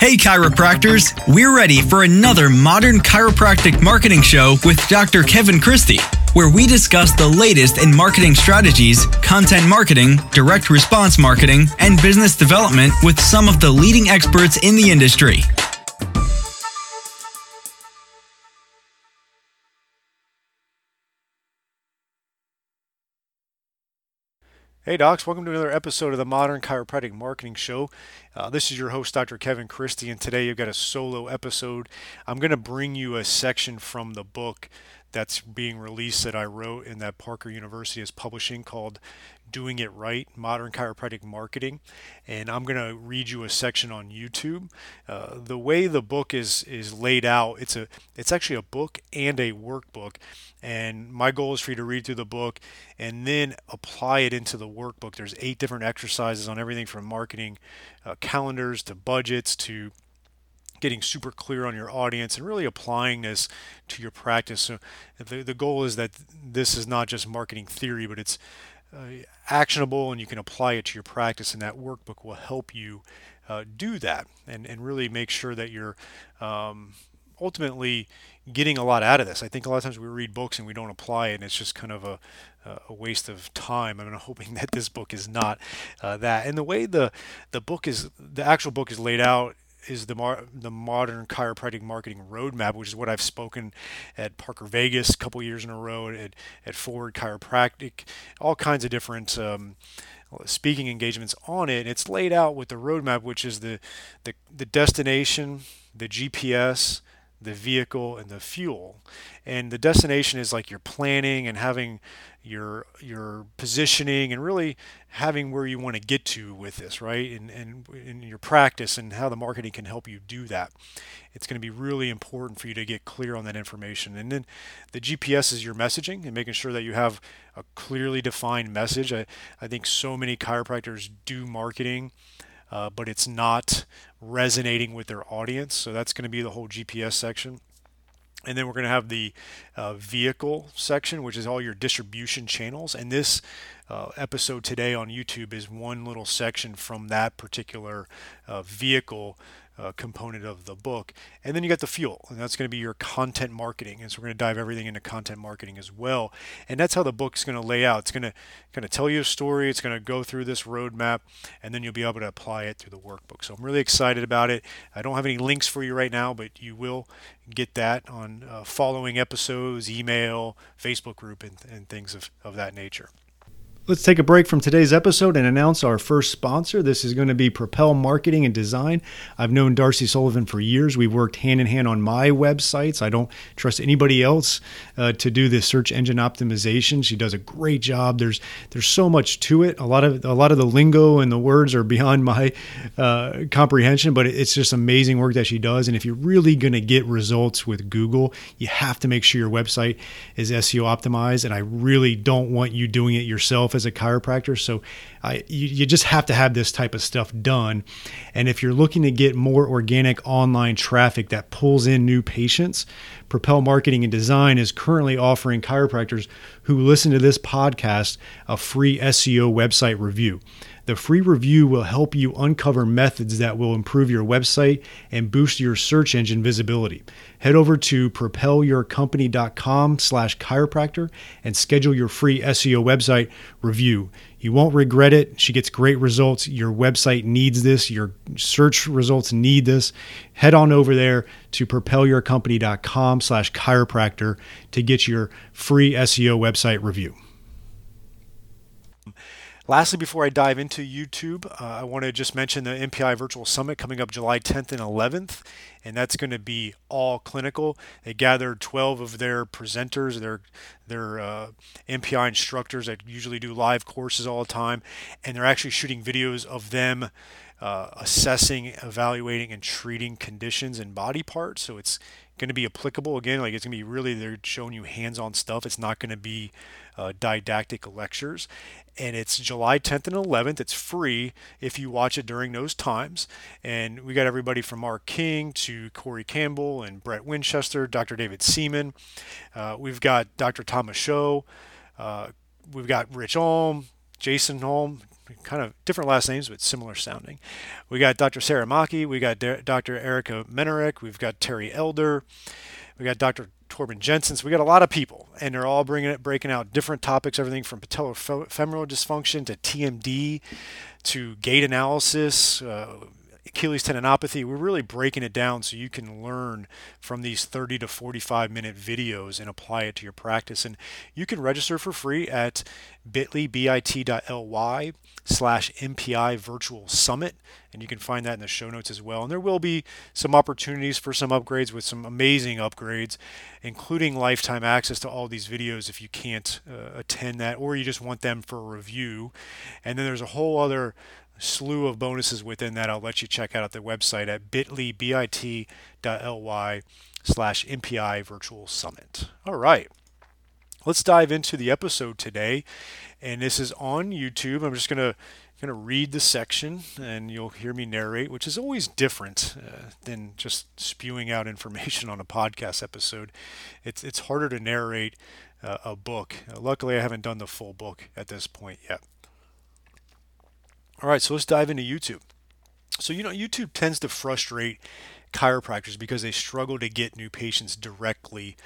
Hey, chiropractors! We're ready for another modern chiropractic marketing show with Dr. Kevin Christie, where we discuss the latest in marketing strategies, content marketing, direct response marketing, and business development with some of the leading experts in the industry. Hey, docs, welcome to another episode of the Modern Chiropractic Marketing Show. Uh, this is your host, Dr. Kevin Christie, and today you've got a solo episode. I'm going to bring you a section from the book that's being released that I wrote and that Parker University is publishing called Doing It Right Modern Chiropractic Marketing. And I'm going to read you a section on YouTube. Uh, the way the book is, is laid out, it's, a, it's actually a book and a workbook. And my goal is for you to read through the book and then apply it into the workbook. There's eight different exercises on everything from marketing uh, calendars to budgets to getting super clear on your audience and really applying this to your practice. So the, the goal is that this is not just marketing theory, but it's uh, actionable and you can apply it to your practice and that workbook will help you uh, do that and, and really make sure that you're um, ultimately getting a lot out of this. I think a lot of times we read books and we don't apply it and it's just kind of a, a waste of time. I'm hoping that this book is not uh, that. And the way the, the book is, the actual book is laid out is the mar- the modern chiropractic marketing roadmap, which is what I've spoken at Parker Vegas a couple years in a row, at, at Forward Chiropractic, all kinds of different um, speaking engagements on it. It's laid out with the roadmap, which is the, the, the destination, the GPS, the vehicle and the fuel and the destination is like your planning and having your your positioning and really having where you want to get to with this right and and in your practice and how the marketing can help you do that it's going to be really important for you to get clear on that information and then the gps is your messaging and making sure that you have a clearly defined message i, I think so many chiropractors do marketing uh, but it's not resonating with their audience. So that's going to be the whole GPS section. And then we're going to have the uh, vehicle section, which is all your distribution channels. And this uh, episode today on YouTube is one little section from that particular uh, vehicle uh, component of the book. And then you got the fuel, and that's going to be your content marketing. And so we're going to dive everything into content marketing as well. And that's how the book's going to lay out. It's going to kind of tell you a story. It's going to go through this roadmap, and then you'll be able to apply it through the workbook. So I'm really excited about it. I don't have any links for you right now, but you will get that on uh, following episodes, email, Facebook group, and, and things of, of that nature. Let's take a break from today's episode and announce our first sponsor. This is going to be Propel Marketing and Design. I've known Darcy Sullivan for years. We've worked hand in hand on my websites. I don't trust anybody else uh, to do this search engine optimization. She does a great job. There's there's so much to it. A lot of a lot of the lingo and the words are beyond my uh, comprehension, but it's just amazing work that she does. And if you're really going to get results with Google, you have to make sure your website is SEO optimized. And I really don't want you doing it yourself as a chiropractor. So I, you, you just have to have this type of stuff done. And if you're looking to get more organic online traffic that pulls in new patients, Propel Marketing and Design is currently offering chiropractors who listen to this podcast a free SEO website review. The free review will help you uncover methods that will improve your website and boost your search engine visibility. Head over to propelyourcompany.com slash chiropractor and schedule your free SEO website review. You won't regret it. She gets great results. Your website needs this. Your search results need this. Head on over there to propelyourcompany.com slash chiropractor to get your free SEO website review. Lastly, before I dive into YouTube, uh, I want to just mention the MPI Virtual Summit coming up July 10th and 11th, and that's going to be all clinical. They gathered 12 of their presenters, their their uh, MPI instructors that usually do live courses all the time, and they're actually shooting videos of them uh, assessing, evaluating, and treating conditions and body parts. So it's going to be applicable again. Like it's going to be really they're showing you hands-on stuff. It's not going to be uh, didactic lectures. And it's July 10th and 11th. It's free if you watch it during those times. And we got everybody from Mark King to Corey Campbell and Brett Winchester, Dr. David Seaman. Uh, we've got Dr. Thomas Show. Uh, we've got Rich Ulm, Jason Holm, kind of different last names, but similar sounding. We got Dr. Sarah Maki. We got Dr. Erica Menarek. We've got Terry Elder. We got Dr. Torben Jensen. So we got a lot of people, and they're all bringing it, breaking out different topics, everything from patellofemoral dysfunction to TMD to gait analysis, uh, Achilles tendinopathy, we're really breaking it down so you can learn from these 30 to 45 minute videos and apply it to your practice. And you can register for free at bit.ly, bit.ly slash MPI Virtual Summit. And you can find that in the show notes as well. And there will be some opportunities for some upgrades with some amazing upgrades, including lifetime access to all these videos if you can't uh, attend that or you just want them for review. And then there's a whole other slew of bonuses within that I'll let you check out at the website at bit.ly, bit.ly slash MPI Virtual Summit. All right, let's dive into the episode today. And this is on YouTube. I'm just going to going to read the section and you'll hear me narrate, which is always different uh, than just spewing out information on a podcast episode. It's, it's harder to narrate uh, a book. Uh, luckily, I haven't done the full book at this point yet. All right, so let's dive into YouTube. So, you know, YouTube tends to frustrate chiropractors because they struggle to get new patients directly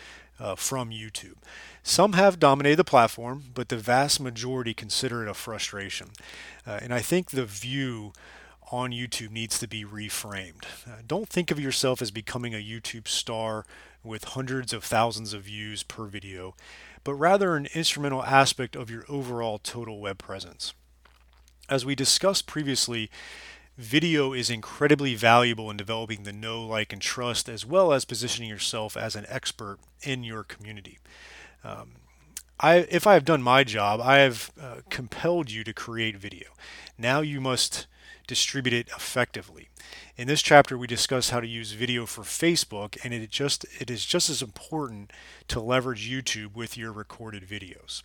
uh, from YouTube. Some have dominated the platform, but the vast majority consider it a frustration. Uh, and I think the view on YouTube needs to be reframed. Uh, don't think of yourself as becoming a YouTube star with hundreds of thousands of views per video, but rather an instrumental aspect of your overall total web presence. As we discussed previously, video is incredibly valuable in developing the know, like, and trust, as well as positioning yourself as an expert in your community. Um, I, if I have done my job, I have uh, compelled you to create video. Now you must distribute it effectively. In this chapter, we discuss how to use video for Facebook, and it just it is just as important to leverage YouTube with your recorded videos.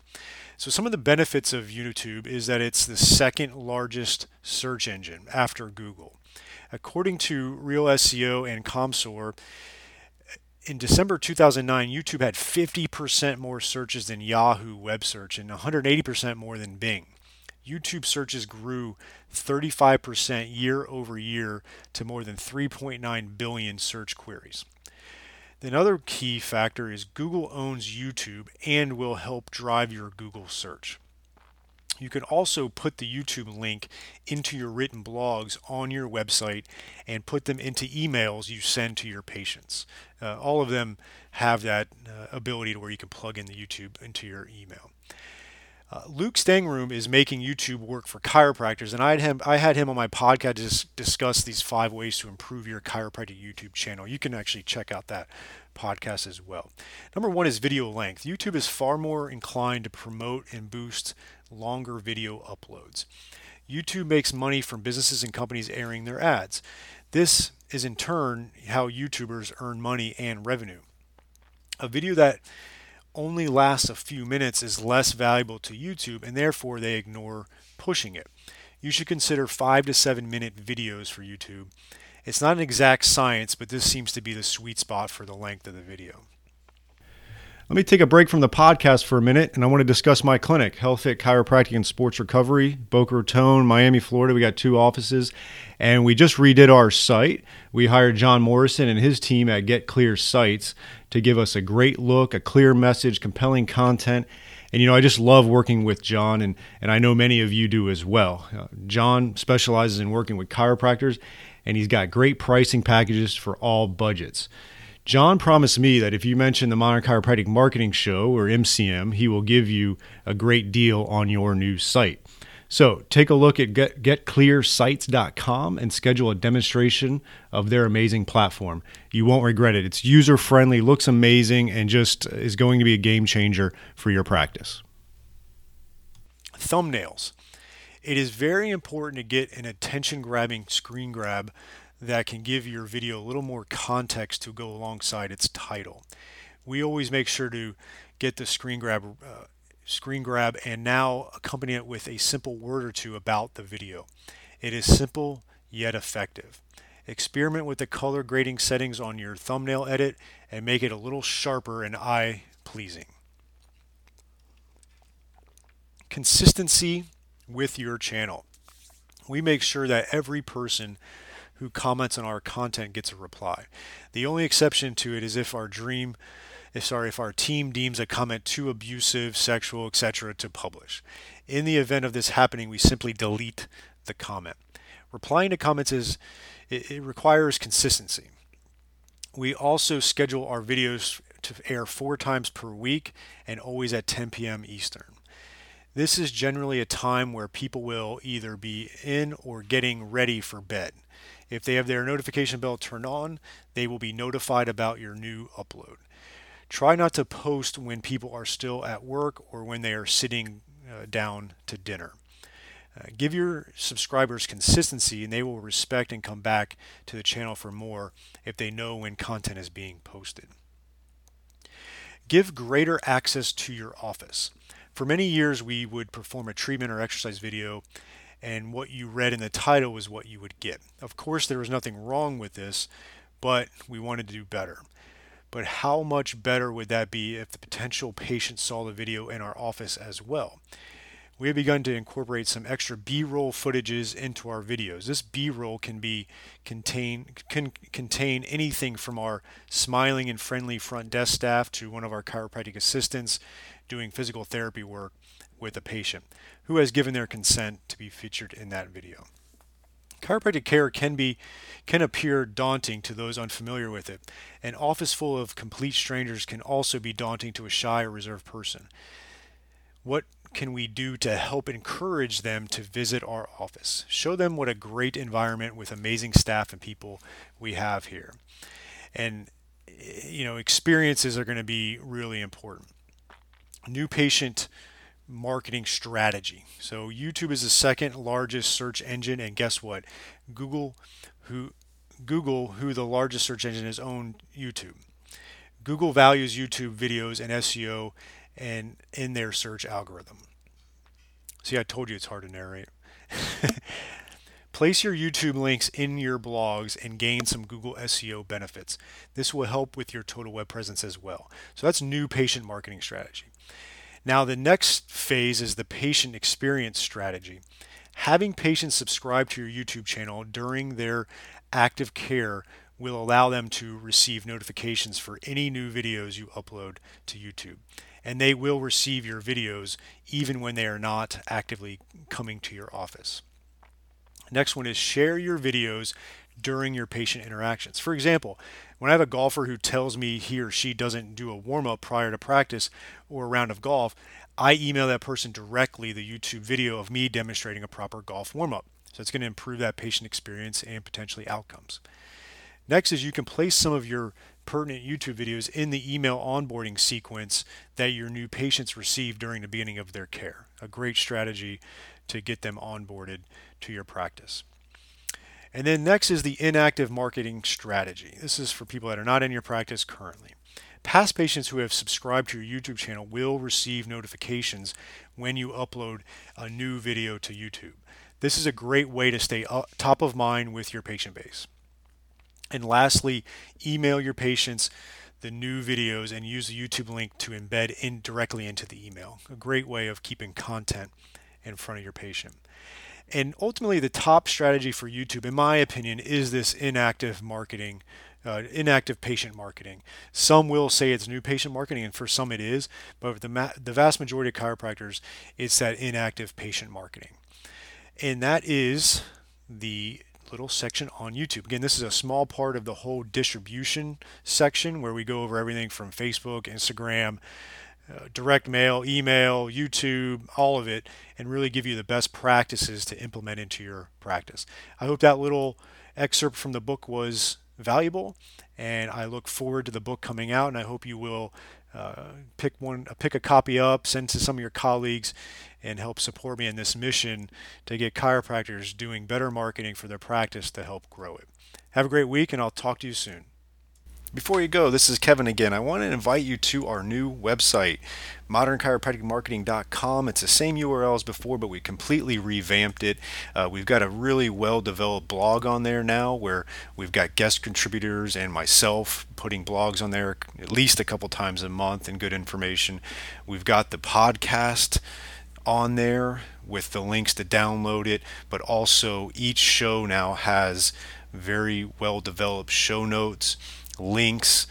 So some of the benefits of YouTube is that it's the second largest search engine after Google. According to ReelSEO and ComScore, in December 2009, YouTube had 50% more searches than Yahoo web search and 180% more than Bing. YouTube searches grew 35% year over year to more than 3.9 billion search queries. Another key factor is Google owns YouTube and will help drive your Google search. You can also put the YouTube link into your written blogs on your website and put them into emails you send to your patients. Uh, all of them have that uh, ability to where you can plug in the YouTube into your email. Uh, Luke Stangroom is making YouTube work for chiropractors, and I had him. I had him on my podcast to dis- discuss these five ways to improve your chiropractic YouTube channel. You can actually check out that podcast as well. Number one is video length. YouTube is far more inclined to promote and boost longer video uploads. YouTube makes money from businesses and companies airing their ads. This is in turn how YouTubers earn money and revenue. A video that only lasts a few minutes is less valuable to YouTube and therefore they ignore pushing it. You should consider 5 to 7 minute videos for YouTube. It's not an exact science, but this seems to be the sweet spot for the length of the video. Let me take a break from the podcast for a minute, and I want to discuss my clinic, Health Fit Chiropractic and Sports Recovery, Boca Raton, Miami, Florida. We got two offices, and we just redid our site. We hired John Morrison and his team at Get Clear Sites to give us a great look, a clear message, compelling content. And you know, I just love working with John, and, and I know many of you do as well. Uh, John specializes in working with chiropractors, and he's got great pricing packages for all budgets. John promised me that if you mention the Modern Chiropractic Marketing Show or MCM, he will give you a great deal on your new site. So take a look at get, getclearsites.com and schedule a demonstration of their amazing platform. You won't regret it. It's user friendly, looks amazing, and just is going to be a game changer for your practice. Thumbnails. It is very important to get an attention grabbing screen grab that can give your video a little more context to go alongside its title. We always make sure to get the screen grab, uh, screen grab, and now accompany it with a simple word or two about the video. It is simple yet effective. Experiment with the color grading settings on your thumbnail edit and make it a little sharper and eye pleasing. Consistency with your channel. We make sure that every person who comments on our content gets a reply. The only exception to it is if our dream if sorry if our team deems a comment too abusive, sexual, etc. to publish. In the event of this happening, we simply delete the comment. Replying to comments is it, it requires consistency. We also schedule our videos to air four times per week and always at 10 p.m. Eastern. This is generally a time where people will either be in or getting ready for bed. If they have their notification bell turned on, they will be notified about your new upload. Try not to post when people are still at work or when they are sitting uh, down to dinner. Uh, give your subscribers consistency and they will respect and come back to the channel for more if they know when content is being posted. Give greater access to your office. For many years, we would perform a treatment or exercise video, and what you read in the title was what you would get. Of course, there was nothing wrong with this, but we wanted to do better. But how much better would that be if the potential patient saw the video in our office as well? We have begun to incorporate some extra B-roll footages into our videos. This B-roll can be contain can contain anything from our smiling and friendly front desk staff to one of our chiropractic assistants doing physical therapy work with a patient who has given their consent to be featured in that video. Chiropractic care can be can appear daunting to those unfamiliar with it. An office full of complete strangers can also be daunting to a shy or reserved person. What can we do to help encourage them to visit our office? Show them what a great environment with amazing staff and people we have here. And eh, you know, experiences are going to be really important. New patient marketing strategy. So YouTube is the second largest search engine, and guess what? Google, who Google, who the largest search engine is, owned YouTube. Google values YouTube videos and SEO and in their search algorithm. See, I told you it's hard to narrate. Place your YouTube links in your blogs and gain some Google SEO benefits. This will help with your total web presence as well. So that's new patient marketing strategy. Now, the next phase is the patient experience strategy. Having patients subscribe to your YouTube channel during their active care will allow them to receive notifications for any new videos you upload to YouTube. And they will receive your videos even when they are not actively coming to your office. Next one is share your videos during your patient interactions. For example, when I have a golfer who tells me he or she doesn't do a warm up prior to practice or a round of golf, I email that person directly the YouTube video of me demonstrating a proper golf warm up. So it's going to improve that patient experience and potentially outcomes. Next is you can place some of your pertinent YouTube videos in the email onboarding sequence that your new patients receive during the beginning of their care. A great strategy to get them onboarded to your practice. And then next is the inactive marketing strategy. This is for people that are not in your practice currently. Past patients who have subscribed to your YouTube channel will receive notifications when you upload a new video to YouTube. This is a great way to stay top of mind with your patient base. And lastly, email your patients the new videos and use the YouTube link to embed in directly into the email. A great way of keeping content in front of your patient. And ultimately, the top strategy for YouTube, in my opinion, is this inactive marketing, uh, inactive patient marketing. Some will say it's new patient marketing, and for some it is, but the, ma- the vast majority of chiropractors, it's that inactive patient marketing. And that is the little section on YouTube. Again, this is a small part of the whole distribution section where we go over everything from Facebook, Instagram, uh, direct mail, email, YouTube, all of it, and really give you the best practices to implement into your practice. I hope that little excerpt from the book was valuable, and I look forward to the book coming out, and I hope you will uh, pick one, uh, pick a copy up, send to some of your colleagues, and help support me in this mission to get chiropractors doing better marketing for their practice to help grow it. Have a great week, and I'll talk to you soon. Before you go, this is Kevin again. I want to invite you to our new website, modernchiropracticmarketing.com. It's the same URL as before, but we completely revamped it. Uh, we've got a really well developed blog on there now where we've got guest contributors and myself putting blogs on there at least a couple times a month and good information. We've got the podcast on there with the links to download it, but also each show now has very well developed show notes, links,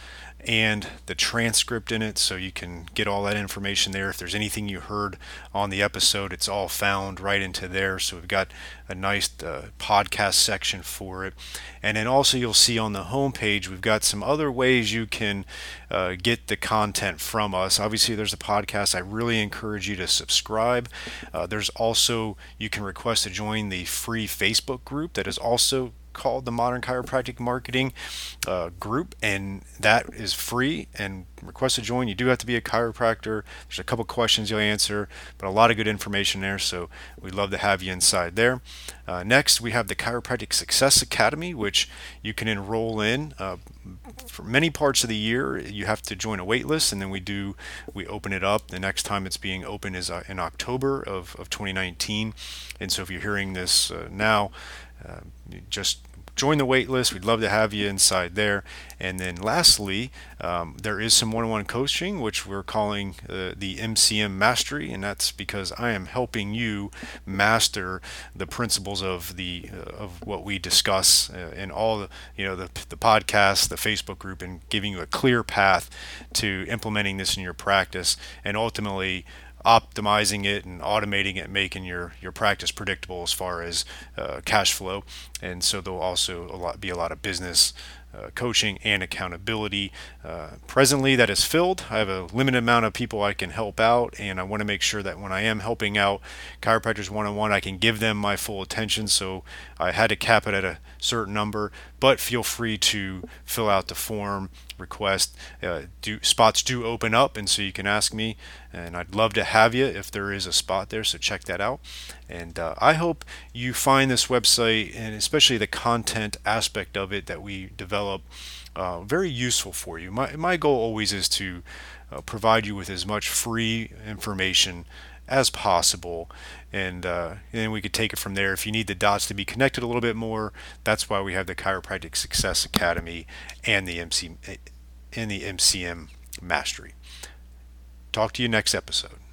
and the transcript in it so you can get all that information there. If there's anything you heard on the episode, it's all found right into there. So we've got a nice uh, podcast section for it. And then also you'll see on the homepage, we've got some other ways you can uh, get the content from us. Obviously, there's a podcast. I really encourage you to subscribe. Uh, there's also, you can request to join the free Facebook group that is also called the Modern Chiropractic Marketing uh, Group, and that is free and request to join. You do have to be a chiropractor. There's a couple questions you'll answer, but a lot of good information there. So we'd love to have you inside there. Uh, next, we have the Chiropractic Success Academy, which you can enroll in. Uh, for many parts of the year, you have to join a wait list, and then we do we open it up. The next time it's being open is uh, in October of, of 2019. And so if you're hearing this uh, now, uh, just join the waitlist. We'd love to have you inside there. And then lastly, um, there is some one-on-one coaching, which we're calling uh, the MCM Mastery, and that's because I am helping you master the principles of the uh, of what we discuss uh, in all the you know the the podcast, the Facebook group, and giving you a clear path to implementing this in your practice, and ultimately optimizing it and automating it, making your your practice predictable as far as uh, cash flow. And so there'll also a lot, be a lot of business uh, coaching and accountability. Uh, presently, that is filled. I have a limited amount of people I can help out, and I want to make sure that when I am helping out chiropractors one on one, I can give them my full attention. So I had to cap it at a certain number, but feel free to fill out the form request. Uh, do spots do open up, and so you can ask me, and I'd love to have you if there is a spot there. So check that out, and uh, I hope you find this website and especially the content aspect of it that we develop uh, very useful for you. My my goal always is to uh, provide you with as much free information as possible. And uh, then we could take it from there. If you need the dots to be connected a little bit more that's why we have the chiropractic success academy and the mc and the mcm mastery. Talk to you next episode